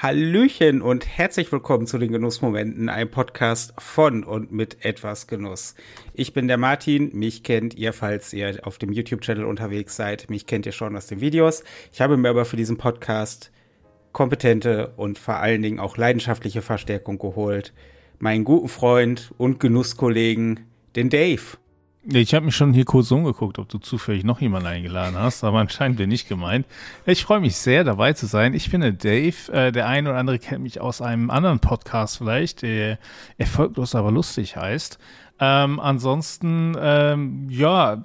Hallöchen und herzlich willkommen zu den Genussmomenten, ein Podcast von und mit etwas Genuss. Ich bin der Martin, mich kennt ihr, falls ihr auf dem YouTube-Channel unterwegs seid, mich kennt ihr schon aus den Videos. Ich habe mir aber für diesen Podcast kompetente und vor allen Dingen auch leidenschaftliche Verstärkung geholt. Meinen guten Freund und Genusskollegen, den Dave. Ich habe mich schon hier kurz umgeguckt, ob du zufällig noch jemanden eingeladen hast, aber anscheinend bin nicht gemeint. Ich freue mich sehr, dabei zu sein. Ich bin der Dave. Äh, der eine oder andere kennt mich aus einem anderen Podcast vielleicht, der erfolglos, aber lustig heißt. Ähm, ansonsten, ähm, ja,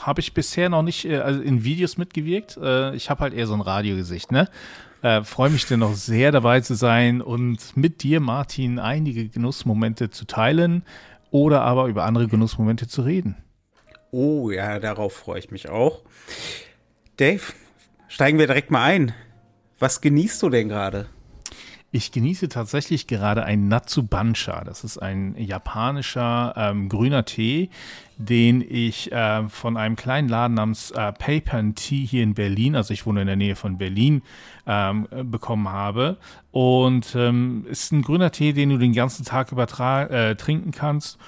habe ich bisher noch nicht äh, also in Videos mitgewirkt. Äh, ich habe halt eher so ein Radiogesicht, ne? Äh, freue mich dennoch sehr dabei zu sein und mit dir, Martin, einige Genussmomente zu teilen oder aber über andere Genussmomente zu reden. Oh ja, darauf freue ich mich auch. Dave, steigen wir direkt mal ein. Was genießt du denn gerade? Ich genieße tatsächlich gerade ein Natsubansha. Das ist ein japanischer ähm, grüner Tee, den ich äh, von einem kleinen Laden namens äh, Paper Tea hier in Berlin, also ich wohne in der Nähe von Berlin, ähm, bekommen habe. Und ähm, ist ein grüner Tee, den du den ganzen Tag über äh, trinken kannst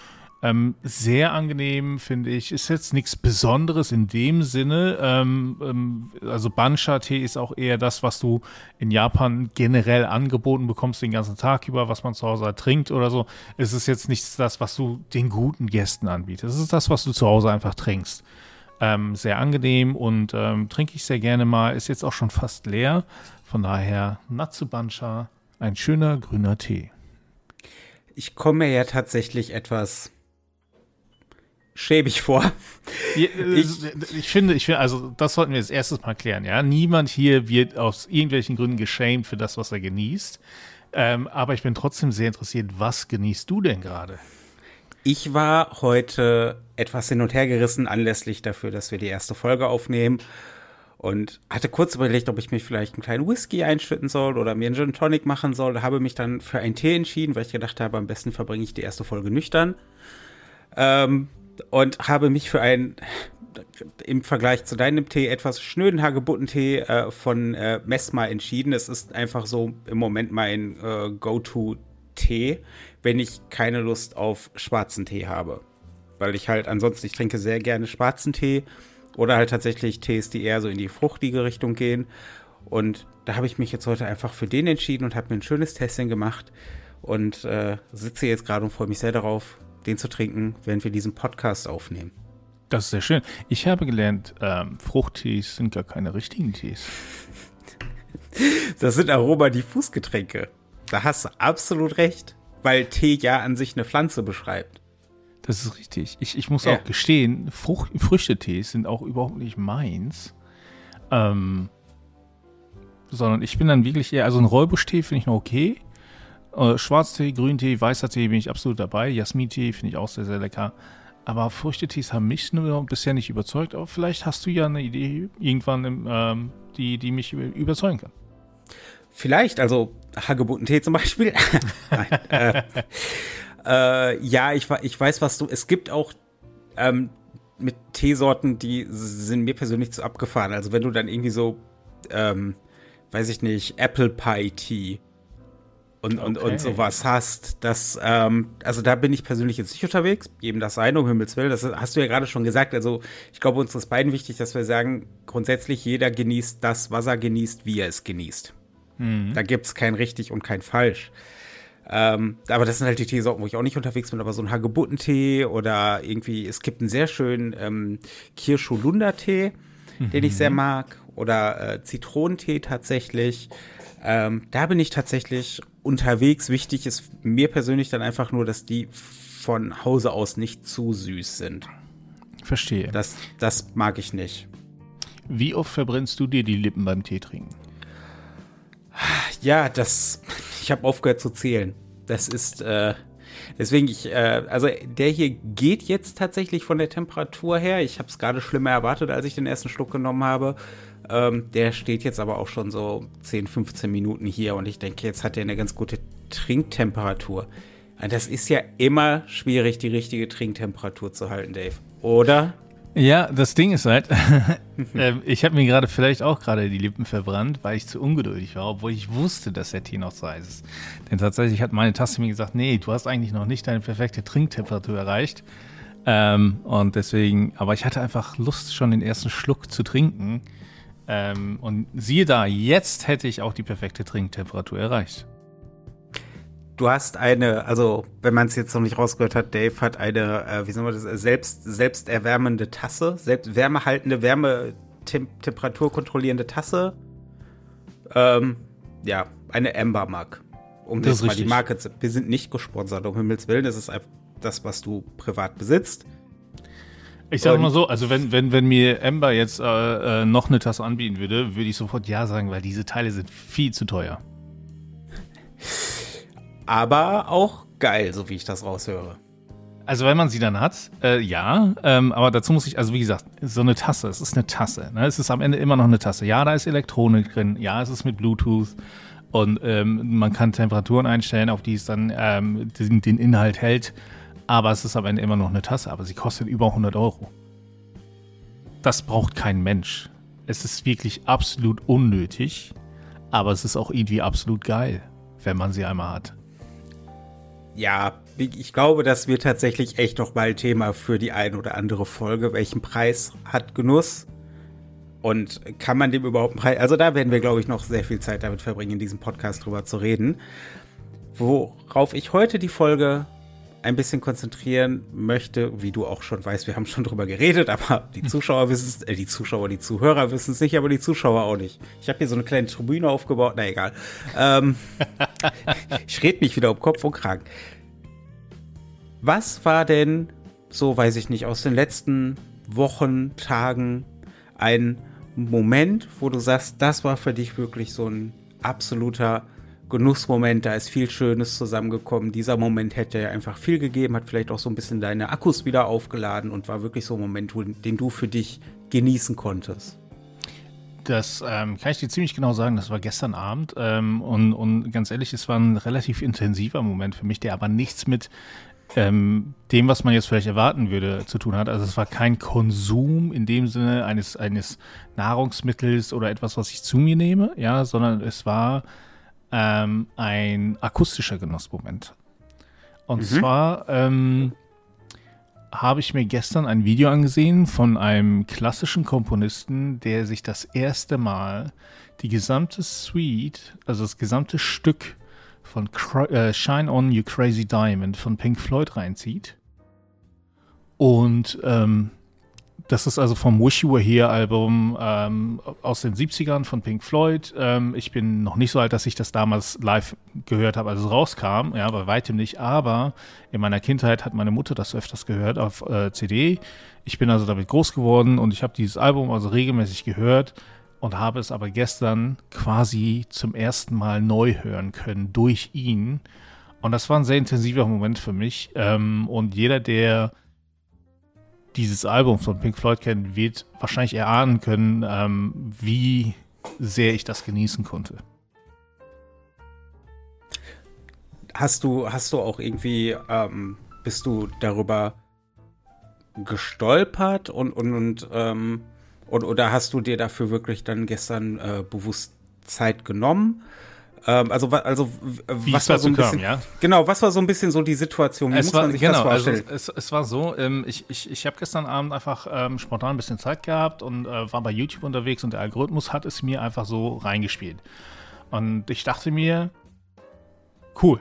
ähm, sehr angenehm, finde ich. Ist jetzt nichts Besonderes in dem Sinne. Ähm, ähm, also Bancha-Tee ist auch eher das, was du in Japan generell angeboten bekommst den ganzen Tag über, was man zu Hause halt trinkt oder so. Es ist jetzt nicht das, was du den guten Gästen anbietest. Es ist das, was du zu Hause einfach trinkst. Ähm, sehr angenehm und ähm, trinke ich sehr gerne mal. Ist jetzt auch schon fast leer. Von daher Natsu Bancha, ein schöner grüner Tee. Ich komme ja tatsächlich etwas schäbig vor. Äh, ich, ich, finde, ich finde, also das sollten wir als erstes mal klären, ja. Niemand hier wird aus irgendwelchen Gründen geschämt für das, was er genießt. Ähm, aber ich bin trotzdem sehr interessiert, was genießt du denn gerade? Ich war heute etwas hin und her gerissen anlässlich dafür, dass wir die erste Folge aufnehmen und hatte kurz überlegt, ob ich mich vielleicht einen kleinen Whisky einschütten soll oder mir einen Gin Tonic machen soll. Habe mich dann für einen Tee entschieden, weil ich gedacht habe, am besten verbringe ich die erste Folge nüchtern. Ähm, und habe mich für einen im Vergleich zu deinem Tee etwas schnöden Hagebuttentee äh, von äh, Messma entschieden. Es ist einfach so im Moment mein äh, Go-To-Tee, wenn ich keine Lust auf schwarzen Tee habe. Weil ich halt ansonsten, ich trinke sehr gerne schwarzen Tee oder halt tatsächlich Tees, die eher so in die fruchtige Richtung gehen. Und da habe ich mich jetzt heute einfach für den entschieden und habe mir ein schönes Testing gemacht und äh, sitze jetzt gerade und freue mich sehr darauf, den zu trinken, während wir diesen Podcast aufnehmen. Das ist sehr schön. Ich habe gelernt, ähm, Fruchttees sind gar keine richtigen Tees. das sind Aroma-Diffusgetränke. Da hast du absolut recht, weil Tee ja an sich eine Pflanze beschreibt. Das ist richtig. Ich, ich muss ja. auch gestehen, Frucht, Früchtetees sind auch überhaupt nicht meins. Ähm, sondern ich bin dann wirklich eher, also ein Räubusch-Tee finde ich noch okay. Äh, Schwarztee, Grüntee, weißer Tee bin ich absolut dabei. Jasmintee finde ich auch sehr, sehr lecker. Aber Früchtetees haben mich nur bisher nicht überzeugt. Aber vielleicht hast du ja eine Idee irgendwann, ähm, die, die mich überzeugen kann. Vielleicht, also Hagebuttentee zum Beispiel. Nein, äh, äh, ja, ich, ich weiß, was du. Es gibt auch ähm, mit Teesorten, die sind mir persönlich zu abgefahren. Also wenn du dann irgendwie so, ähm, weiß ich nicht, Apple Pie Tea und, und, okay. und sowas hast. Das, ähm, also da bin ich persönlich jetzt nicht unterwegs, jedem das sein, um Himmels Willen. Das hast du ja gerade schon gesagt. Also ich glaube, uns ist beiden wichtig, dass wir sagen, grundsätzlich jeder genießt das, was er genießt, wie er es genießt. Mhm. Da gibt es kein richtig und kein falsch. Ähm, aber das sind halt die Teesorten, wo ich auch nicht unterwegs bin, aber so ein Hagebuttentee oder irgendwie, es gibt einen sehr schönen ähm, Kirsch-Holunder-Tee, mhm. den ich sehr mhm. mag, oder äh, Zitronentee tatsächlich. Ähm, da bin ich tatsächlich unterwegs. Wichtig ist mir persönlich dann einfach nur, dass die von Hause aus nicht zu süß sind. Verstehe. Das, das mag ich nicht. Wie oft verbrennst du dir die Lippen beim Tee trinken? Ja, das. Ich habe aufgehört zu zählen. Das ist. Äh, deswegen, ich. Äh, also, der hier geht jetzt tatsächlich von der Temperatur her. Ich habe es gerade schlimmer erwartet, als ich den ersten Schluck genommen habe. Ähm, der steht jetzt aber auch schon so 10, 15 Minuten hier und ich denke, jetzt hat er eine ganz gute Trinktemperatur. Das ist ja immer schwierig, die richtige Trinktemperatur zu halten, Dave. Oder? Ja, das Ding ist halt, äh, ich habe mir gerade vielleicht auch gerade die Lippen verbrannt, weil ich zu ungeduldig war, obwohl ich wusste, dass der Tee noch so heiß ist. Denn tatsächlich hat meine Tasse mir gesagt, nee, du hast eigentlich noch nicht deine perfekte Trinktemperatur erreicht. Ähm, und deswegen, aber ich hatte einfach Lust, schon den ersten Schluck zu trinken. Ähm, und siehe da, jetzt hätte ich auch die perfekte Trinktemperatur erreicht du hast eine, also wenn man es jetzt noch nicht rausgehört hat, Dave hat eine, äh, wie sagen wir das, selbst, selbsterwärmende Tasse, selbst wärmehaltende, Wärmetemperatur kontrollierende Tasse. Ähm, ja, eine Ember Mug. Um das, das mal die Marke zu. Wir sind nicht gesponsert, um Himmels Willen. Das ist einfach das, was du privat besitzt. Ich sage mal so, also wenn, wenn, wenn mir Ember jetzt äh, äh, noch eine Tasse anbieten würde, würde ich sofort Ja sagen, weil diese Teile sind viel zu teuer aber auch geil, so wie ich das raushöre. Also wenn man sie dann hat, äh, ja, ähm, aber dazu muss ich, also wie gesagt, so eine Tasse, es ist eine Tasse. Ne? Es ist am Ende immer noch eine Tasse. Ja, da ist Elektronik drin, ja, es ist mit Bluetooth und ähm, man kann Temperaturen einstellen, auf die es dann ähm, den, den, Inhalt hält, aber es ist am Ende immer noch eine Tasse, aber sie kostet über 100 Euro. Das braucht kein Mensch. Es ist wirklich absolut unnötig, aber es ist auch irgendwie absolut geil, wenn man sie einmal hat ja, ich glaube, das wird tatsächlich echt noch mal Thema für die ein oder andere Folge. Welchen Preis hat Genuss? Und kann man dem überhaupt einen Preis? Also da werden wir, glaube ich, noch sehr viel Zeit damit verbringen, in diesem Podcast drüber zu reden. Worauf ich heute die Folge ein bisschen konzentrieren möchte, wie du auch schon weißt, wir haben schon drüber geredet, aber die Zuschauer wissen es, äh, die Zuschauer, die Zuhörer wissen es nicht, aber die Zuschauer auch nicht. Ich habe hier so eine kleine Tribüne aufgebaut, na egal. Ähm, ich rede mich wieder um Kopf und Kragen. Was war denn, so weiß ich nicht, aus den letzten Wochen, Tagen ein Moment, wo du sagst, das war für dich wirklich so ein absoluter Genussmoment, da ist viel Schönes zusammengekommen. Dieser Moment hätte ja einfach viel gegeben, hat vielleicht auch so ein bisschen deine Akkus wieder aufgeladen und war wirklich so ein Moment, den du für dich genießen konntest. Das ähm, kann ich dir ziemlich genau sagen. Das war gestern Abend. Ähm, und, und ganz ehrlich, es war ein relativ intensiver Moment für mich, der aber nichts mit ähm, dem, was man jetzt vielleicht erwarten würde, zu tun hat. Also es war kein Konsum in dem Sinne eines, eines Nahrungsmittels oder etwas, was ich zu mir nehme, ja, sondern es war ähm, ein akustischer Genussmoment. Und mhm. zwar ähm, habe ich mir gestern ein Video angesehen von einem klassischen Komponisten, der sich das erste Mal die gesamte Suite, also das gesamte Stück von äh, Shine On You Crazy Diamond von Pink Floyd reinzieht. Und ähm, das ist also vom Wish You Were Here Album ähm, aus den 70ern von Pink Floyd. Ähm, ich bin noch nicht so alt, dass ich das damals live gehört habe, als es rauskam. Ja, bei weitem nicht. Aber in meiner Kindheit hat meine Mutter das öfters gehört auf äh, CD. Ich bin also damit groß geworden und ich habe dieses Album also regelmäßig gehört und habe es aber gestern quasi zum ersten Mal neu hören können durch ihn. Und das war ein sehr intensiver Moment für mich. Ähm, und jeder, der dieses Album von Pink Floyd kennt, wird wahrscheinlich erahnen können, ähm, wie sehr ich das genießen konnte. Hast du, hast du auch irgendwie, ähm, bist du darüber gestolpert und, und, und, ähm, und oder hast du dir dafür wirklich dann gestern äh, bewusst Zeit genommen? Ähm, also, also Wie was war so ein bisschen, kam, ja? genau, was war so ein bisschen so die Situation? Wie es muss war, man sich genau, das also vorstellen? Also es, es war so, ähm, ich, ich, ich habe gestern Abend einfach ähm, spontan ein bisschen Zeit gehabt und äh, war bei YouTube unterwegs und der Algorithmus hat es mir einfach so reingespielt. Und ich dachte mir, cool,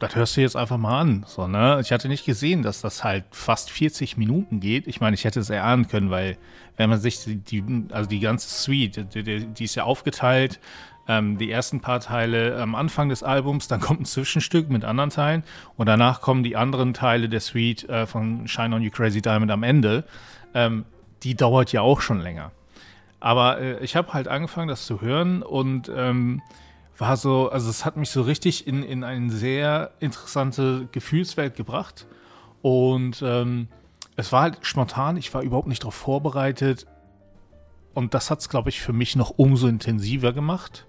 das hörst du jetzt einfach mal an. So, ne? Ich hatte nicht gesehen, dass das halt fast 40 Minuten geht. Ich meine, ich hätte es erahnen können, weil wenn man sich die, also die ganze Suite, die, die, die ist ja aufgeteilt ähm, die ersten paar Teile am Anfang des Albums, dann kommt ein Zwischenstück mit anderen Teilen und danach kommen die anderen Teile der Suite äh, von Shine On You Crazy Diamond am Ende. Ähm, die dauert ja auch schon länger. Aber äh, ich habe halt angefangen, das zu hören und ähm, war so, also es hat mich so richtig in, in eine sehr interessante Gefühlswelt gebracht. Und ähm, es war halt spontan, ich war überhaupt nicht darauf vorbereitet. Und das hat es, glaube ich, für mich noch umso intensiver gemacht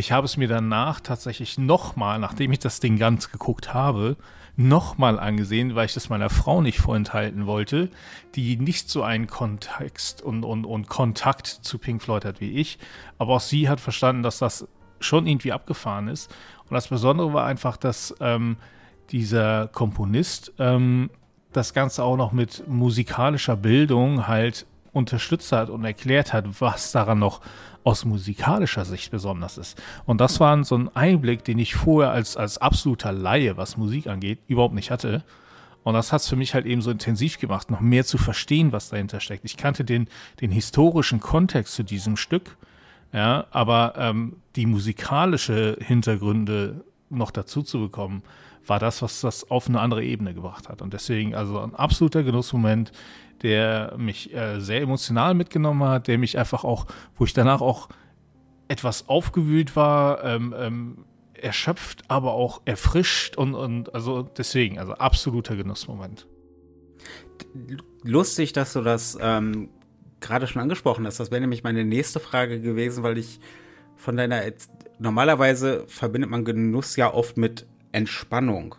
ich habe es mir danach tatsächlich nochmal, nachdem ich das Ding ganz geguckt habe, nochmal angesehen, weil ich das meiner Frau nicht vorenthalten wollte, die nicht so einen Kontext und, und, und Kontakt zu Pink Floyd hat wie ich. Aber auch sie hat verstanden, dass das schon irgendwie abgefahren ist. Und das Besondere war einfach, dass ähm, dieser Komponist ähm, das Ganze auch noch mit musikalischer Bildung halt unterstützt hat und erklärt hat, was daran noch aus musikalischer Sicht besonders ist. Und das war so ein Einblick, den ich vorher als, als absoluter Laie, was Musik angeht, überhaupt nicht hatte. Und das hat es für mich halt eben so intensiv gemacht, noch mehr zu verstehen, was dahinter steckt. Ich kannte den, den historischen Kontext zu diesem Stück, ja, aber ähm, die musikalische Hintergründe noch dazu zu bekommen, war das, was das auf eine andere Ebene gebracht hat. Und deswegen also ein absoluter Genussmoment, der mich äh, sehr emotional mitgenommen hat, der mich einfach auch, wo ich danach auch etwas aufgewühlt war, ähm, ähm, erschöpft, aber auch erfrischt und, und also deswegen, also absoluter Genussmoment. Lustig, dass du das ähm, gerade schon angesprochen hast. Das wäre nämlich meine nächste Frage gewesen, weil ich von deiner normalerweise verbindet man Genuss ja oft mit Entspannung.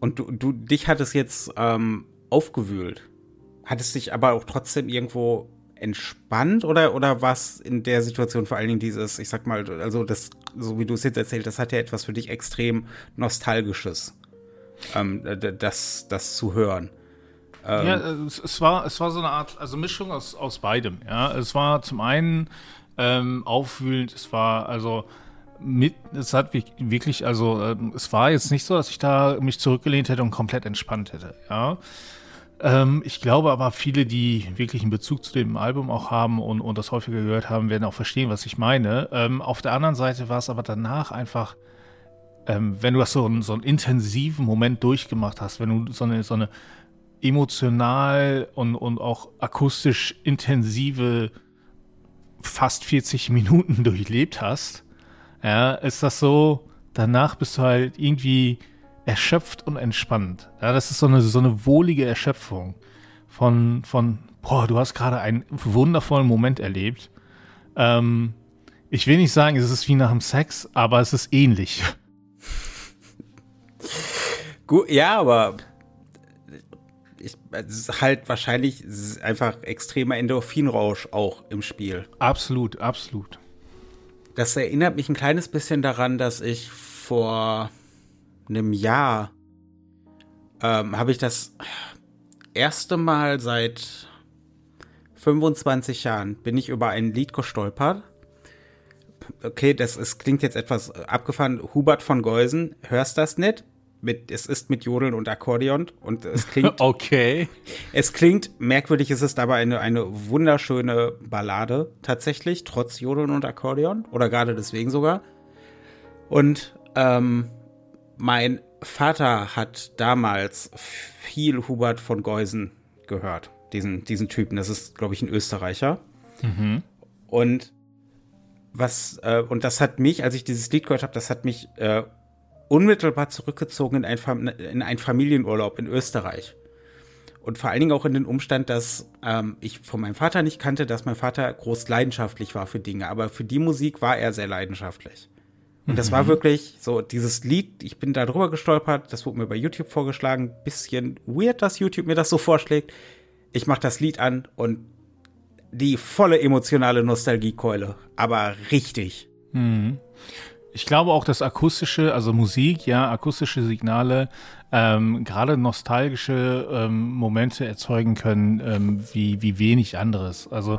Und du, du dich hat es jetzt ähm, aufgewühlt. Hat es dich aber auch trotzdem irgendwo entspannt oder, oder was in der Situation vor allen Dingen dieses, ich sag mal, also das, so wie du es jetzt erzählt, das hat ja etwas für dich extrem Nostalgisches, ähm, das, das zu hören. Ähm, ja, es, es, war, es war so eine Art, also Mischung aus, aus beidem, ja. Es war zum einen ähm, aufwühlend, es war also mit, es hat wirklich, also ähm, es war jetzt nicht so, dass ich da mich zurückgelehnt hätte und komplett entspannt hätte, ja. Ähm, ich glaube aber, viele, die wirklich einen Bezug zu dem Album auch haben und, und das häufiger gehört haben, werden auch verstehen, was ich meine. Ähm, auf der anderen Seite war es aber danach einfach, ähm, wenn du das so, einen, so einen intensiven Moment durchgemacht hast, wenn du so eine, so eine emotional und, und auch akustisch intensive fast 40 Minuten durchlebt hast, ja, ist das so, danach bist du halt irgendwie erschöpft und entspannt. Ja, das ist so eine, so eine wohlige Erschöpfung von, von, boah, du hast gerade einen wundervollen Moment erlebt. Ähm, ich will nicht sagen, es ist wie nach dem Sex, aber es ist ähnlich. Gut, ja, aber ich, es ist halt wahrscheinlich einfach extremer Endorphinrausch auch im Spiel. Absolut, absolut. Das erinnert mich ein kleines bisschen daran, dass ich vor einem Jahr ähm, habe ich das erste Mal seit 25 Jahren bin ich über ein Lied gestolpert. Okay, das es klingt jetzt etwas abgefahren. Hubert von Geusen, hörst das nicht? Mit, es ist mit Jodeln und Akkordeon und es klingt. okay. Es klingt merkwürdig, es ist aber eine, eine wunderschöne Ballade tatsächlich, trotz Jodeln und Akkordeon oder gerade deswegen sogar. Und ähm, mein Vater hat damals viel Hubert von Geusen gehört, diesen, diesen Typen. Das ist, glaube ich, ein Österreicher. Mhm. Und was, äh, und das hat mich, als ich dieses Lied gehört habe, das hat mich äh, unmittelbar zurückgezogen in ein, in ein Familienurlaub in Österreich. Und vor allen Dingen auch in den Umstand, dass ähm, ich von meinem Vater nicht kannte, dass mein Vater groß leidenschaftlich war für Dinge. Aber für die Musik war er sehr leidenschaftlich. Und das war mhm. wirklich so, dieses Lied, ich bin da drüber gestolpert, das wurde mir bei YouTube vorgeschlagen, bisschen weird, dass YouTube mir das so vorschlägt. Ich mach das Lied an und die volle emotionale Nostalgiekeule, aber richtig. Mhm. Ich glaube auch, dass akustische, also Musik, ja, akustische Signale, ähm, gerade nostalgische ähm, Momente erzeugen können, ähm, wie, wie wenig anderes. Also,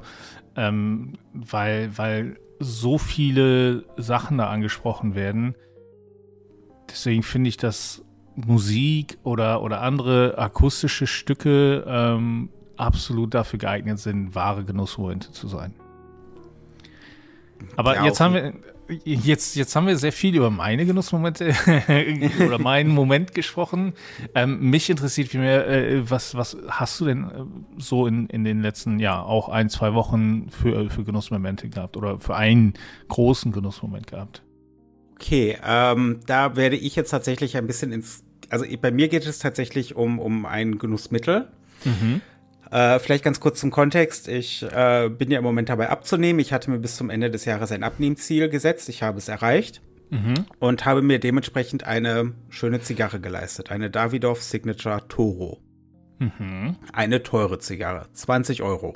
ähm, weil, weil so viele Sachen da angesprochen werden. Deswegen finde ich, dass Musik oder, oder andere akustische Stücke ähm, absolut dafür geeignet sind, wahre Genussmomente zu sein. Aber ja, jetzt haben wir jetzt, jetzt haben wir sehr viel über meine Genussmomente oder meinen Moment gesprochen. Ähm, mich interessiert vielmehr, äh, was, was hast du denn äh, so in, in den letzten, ja, auch ein, zwei Wochen für, für Genussmomente gehabt oder für einen großen Genussmoment gehabt? Okay, ähm, da werde ich jetzt tatsächlich ein bisschen ins, also bei mir geht es tatsächlich um, um ein Genussmittel. Mhm. Äh, vielleicht ganz kurz zum Kontext. Ich äh, bin ja im Moment dabei abzunehmen. Ich hatte mir bis zum Ende des Jahres ein Abnehmziel gesetzt. Ich habe es erreicht mhm. und habe mir dementsprechend eine schöne Zigarre geleistet. Eine Davidoff Signature Toro. Mhm. Eine teure Zigarre. 20 Euro.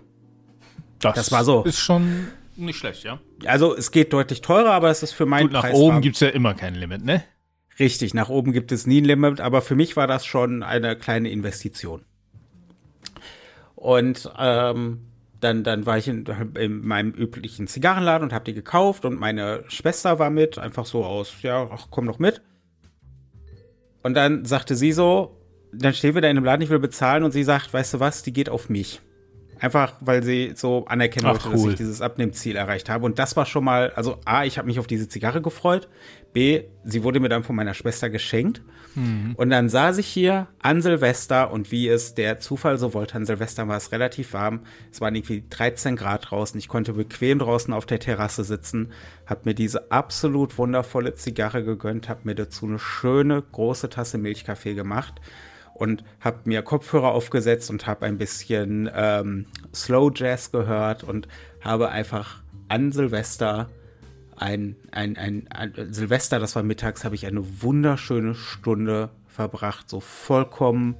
Das, das war so. Ist schon nicht schlecht, ja. Also es geht deutlich teurer, aber es ist für meinen Gut, nach Preis. Nach oben gibt es ja immer kein Limit, ne? Richtig, nach oben gibt es nie ein Limit, aber für mich war das schon eine kleine Investition. Und ähm, dann, dann war ich in, in meinem üblichen Zigarrenladen und habe die gekauft und meine Schwester war mit, einfach so aus, ja, ach, komm doch mit. Und dann sagte sie so, dann stehen wir da in dem Laden, ich will bezahlen und sie sagt, weißt du was, die geht auf mich. Einfach, weil sie so anerkennen wollte, cool. dass ich dieses Abnehmziel erreicht habe. Und das war schon mal, also A, ich habe mich auf diese Zigarre gefreut. B, sie wurde mir dann von meiner Schwester geschenkt. Mhm. Und dann saß ich hier an Silvester und wie es der Zufall so wollte, an Silvester war es relativ warm. Es waren irgendwie 13 Grad draußen. Ich konnte bequem draußen auf der Terrasse sitzen, habe mir diese absolut wundervolle Zigarre gegönnt, habe mir dazu eine schöne große Tasse Milchkaffee gemacht und habe mir Kopfhörer aufgesetzt und habe ein bisschen ähm, Slow Jazz gehört und habe einfach an Silvester ein, ein, ein, ein Silvester, das war mittags, habe ich eine wunderschöne Stunde verbracht, so vollkommen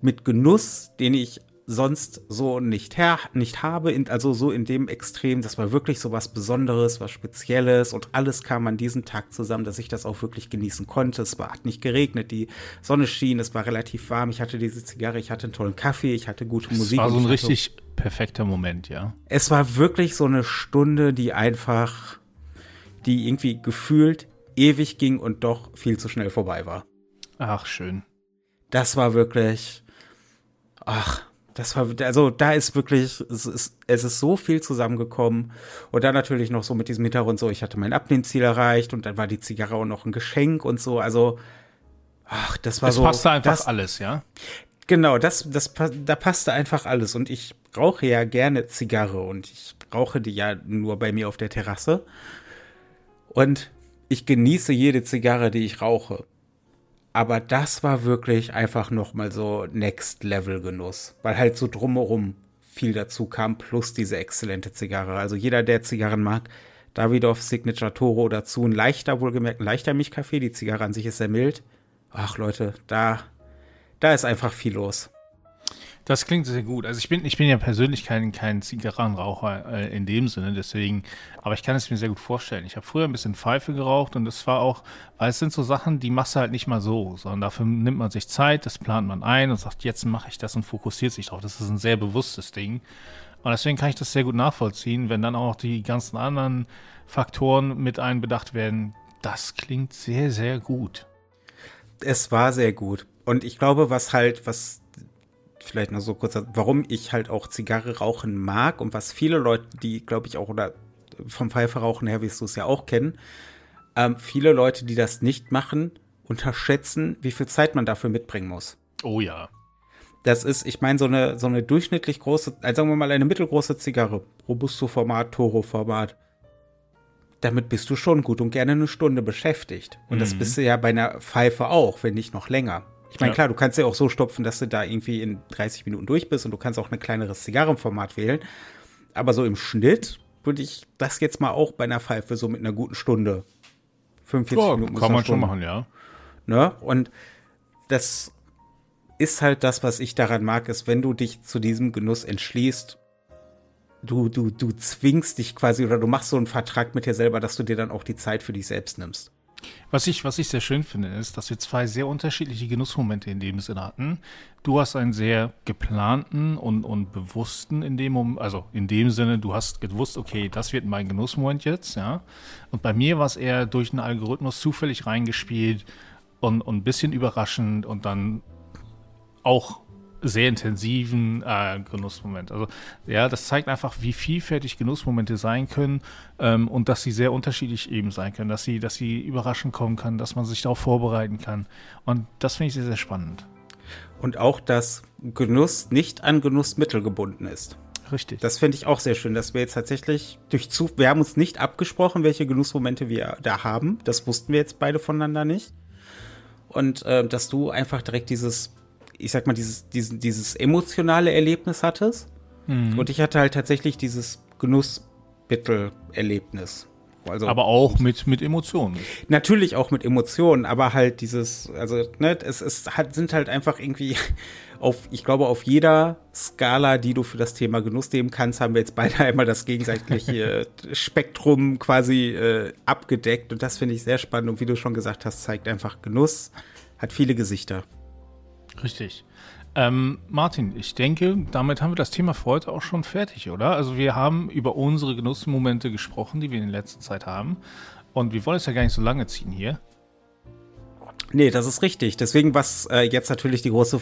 mit Genuss, den ich sonst so nicht, her nicht habe, in, also so in dem Extrem, das war wirklich so was Besonderes, was Spezielles und alles kam an diesem Tag zusammen, dass ich das auch wirklich genießen konnte. Es war, hat nicht geregnet, die Sonne schien, es war relativ warm, ich hatte diese Zigarre, ich hatte einen tollen Kaffee, ich hatte gute Musik. Es war so ein richtig hatte, perfekter Moment, ja. Es war wirklich so eine Stunde, die einfach, die irgendwie gefühlt ewig ging und doch viel zu schnell vorbei war. Ach, schön. Das war wirklich, ach, das war, also da ist wirklich, es ist, es ist so viel zusammengekommen. Und dann natürlich noch so mit diesem Hintergrund so, ich hatte mein Abnehmziel erreicht und dann war die Zigarre auch noch ein Geschenk und so. Also, ach, das war es so. Es passte einfach das, alles, ja? Genau, das, das, da passte einfach alles. Und ich rauche ja gerne Zigarre und ich rauche die ja nur bei mir auf der Terrasse. Und ich genieße jede Zigarre, die ich rauche. Aber das war wirklich einfach nochmal so Next Level Genuss, weil halt so drumherum viel dazu kam, plus diese exzellente Zigarre. Also jeder, der Zigarren mag, Davidoff Signature Toro dazu, ein leichter, wohlgemerkt, ein leichter Milchkaffee. Die Zigarre an sich ist sehr mild. Ach Leute, da, da ist einfach viel los. Das klingt sehr gut. Also ich bin, ich bin ja persönlich kein, kein Zigarrenraucher äh, in dem Sinne, deswegen, aber ich kann es mir sehr gut vorstellen. Ich habe früher ein bisschen Pfeife geraucht und das war auch, weil es sind so Sachen, die machst du halt nicht mal so, sondern dafür nimmt man sich Zeit, das plant man ein und sagt, jetzt mache ich das und fokussiert sich drauf. Das ist ein sehr bewusstes Ding. Und deswegen kann ich das sehr gut nachvollziehen, wenn dann auch die ganzen anderen Faktoren mit einbedacht werden. Das klingt sehr, sehr gut. Es war sehr gut. Und ich glaube, was halt, was vielleicht noch so kurz, warum ich halt auch Zigarre rauchen mag und was viele Leute, die glaube ich auch oder vom Pfeife rauchen her, wie du es ja auch kennen, ähm, viele Leute, die das nicht machen, unterschätzen, wie viel Zeit man dafür mitbringen muss. Oh ja. Das ist, ich meine, so eine, so eine durchschnittlich große, also sagen wir mal eine mittelgroße Zigarre, Robusto-Format, Toro-Format. Damit bist du schon gut und gerne eine Stunde beschäftigt. Und mhm. das bist du ja bei einer Pfeife auch, wenn nicht noch länger. Ich meine, ja. klar, du kannst ja auch so stopfen, dass du da irgendwie in 30 Minuten durch bist und du kannst auch ein kleineres Zigarrenformat wählen. Aber so im Schnitt würde ich das jetzt mal auch bei einer Pfeife so mit einer guten Stunde, 45 ja, Minuten. Kann man schon machen, ja. Ne? Und das ist halt das, was ich daran mag, ist, wenn du dich zu diesem Genuss entschließt, du, du, du zwingst dich quasi oder du machst so einen Vertrag mit dir selber, dass du dir dann auch die Zeit für dich selbst nimmst. Was ich, was ich sehr schön finde, ist, dass wir zwei sehr unterschiedliche Genussmomente in dem Sinne hatten. Du hast einen sehr geplanten und, und bewussten in dem Moment, also in dem Sinne, du hast gewusst, okay, das wird mein Genussmoment jetzt, ja. Und bei mir war es eher durch einen Algorithmus zufällig reingespielt und, und ein bisschen überraschend und dann auch sehr intensiven äh, Genussmoment. Also ja, das zeigt einfach, wie vielfältig Genussmomente sein können ähm, und dass sie sehr unterschiedlich eben sein können, dass sie, dass sie überraschend kommen kann, dass man sich darauf vorbereiten kann. Und das finde ich sehr, sehr spannend. Und auch, dass Genuss nicht an Genussmittel gebunden ist. Richtig. Das finde ich auch sehr schön, dass wir jetzt tatsächlich durch zu, wir haben uns nicht abgesprochen, welche Genussmomente wir da haben. Das wussten wir jetzt beide voneinander nicht. Und äh, dass du einfach direkt dieses ich sag mal, dieses, dieses, dieses emotionale Erlebnis hattest. Mhm. Und ich hatte halt tatsächlich dieses Genussmittel-Erlebnis. Also, aber auch mit, mit Emotionen. Natürlich auch mit Emotionen, aber halt dieses, also, ne, es, es hat, sind halt einfach irgendwie auf, ich glaube, auf jeder Skala, die du für das Thema Genuss nehmen kannst, haben wir jetzt beide einmal das gegenseitige Spektrum quasi äh, abgedeckt. Und das finde ich sehr spannend. Und wie du schon gesagt hast, zeigt einfach Genuss, hat viele Gesichter. Richtig. Ähm, Martin, ich denke, damit haben wir das Thema für heute auch schon fertig, oder? Also wir haben über unsere Genussmomente gesprochen, die wir in der letzten Zeit haben. Und wir wollen es ja gar nicht so lange ziehen hier. Nee, das ist richtig. Deswegen, was äh, jetzt natürlich die große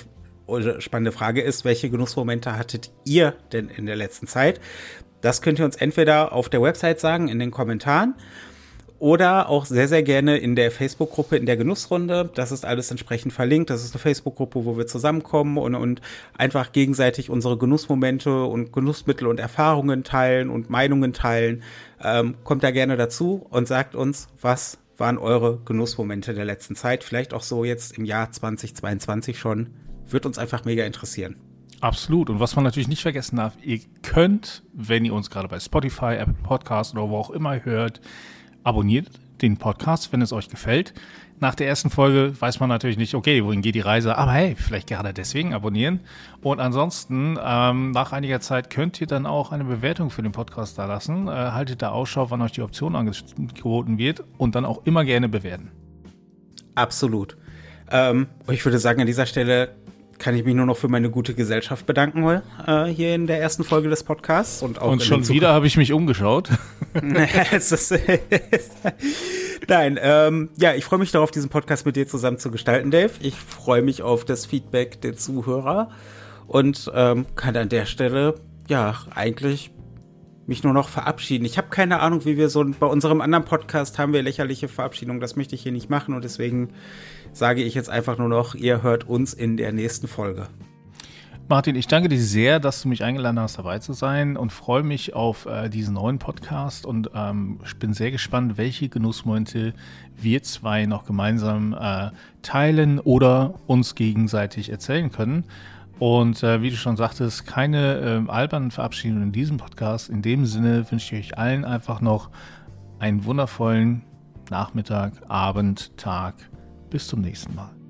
spannende Frage ist, welche Genussmomente hattet ihr denn in der letzten Zeit? Das könnt ihr uns entweder auf der Website sagen, in den Kommentaren oder auch sehr, sehr gerne in der Facebook-Gruppe in der Genussrunde. Das ist alles entsprechend verlinkt. Das ist eine Facebook-Gruppe, wo wir zusammenkommen und, und einfach gegenseitig unsere Genussmomente und Genussmittel und Erfahrungen teilen und Meinungen teilen. Ähm, kommt da gerne dazu und sagt uns, was waren eure Genussmomente der letzten Zeit? Vielleicht auch so jetzt im Jahr 2022 schon. Wird uns einfach mega interessieren. Absolut. Und was man natürlich nicht vergessen darf, ihr könnt, wenn ihr uns gerade bei Spotify, Apple Podcast oder wo auch immer hört, abonniert den Podcast, wenn es euch gefällt. Nach der ersten Folge weiß man natürlich nicht, okay, wohin geht die Reise, aber hey, vielleicht gerade deswegen abonnieren. Und ansonsten, ähm, nach einiger Zeit könnt ihr dann auch eine Bewertung für den Podcast da lassen. Äh, haltet da Ausschau, wann euch die Option angeboten wird und dann auch immer gerne bewerten. Absolut. Ähm, ich würde sagen, an dieser Stelle kann ich mich nur noch für meine gute Gesellschaft bedanken äh, hier in der ersten Folge des Podcasts. Und, auch und schon wieder habe ich mich umgeschaut. Nein, ähm, ja, ich freue mich darauf, diesen Podcast mit dir zusammen zu gestalten, Dave. Ich freue mich auf das Feedback der Zuhörer und ähm, kann an der Stelle ja eigentlich mich nur noch verabschieden. Ich habe keine Ahnung, wie wir so bei unserem anderen Podcast haben wir lächerliche Verabschiedungen. Das möchte ich hier nicht machen und deswegen sage ich jetzt einfach nur noch, ihr hört uns in der nächsten Folge. Martin, ich danke dir sehr, dass du mich eingeladen hast, dabei zu sein und freue mich auf äh, diesen neuen Podcast und ähm, bin sehr gespannt, welche Genussmomente wir zwei noch gemeinsam äh, teilen oder uns gegenseitig erzählen können. Und äh, wie du schon sagtest, keine äh, albernen Verabschiedungen in diesem Podcast. In dem Sinne wünsche ich euch allen einfach noch einen wundervollen Nachmittag, Abend, Tag. Bis zum nächsten Mal.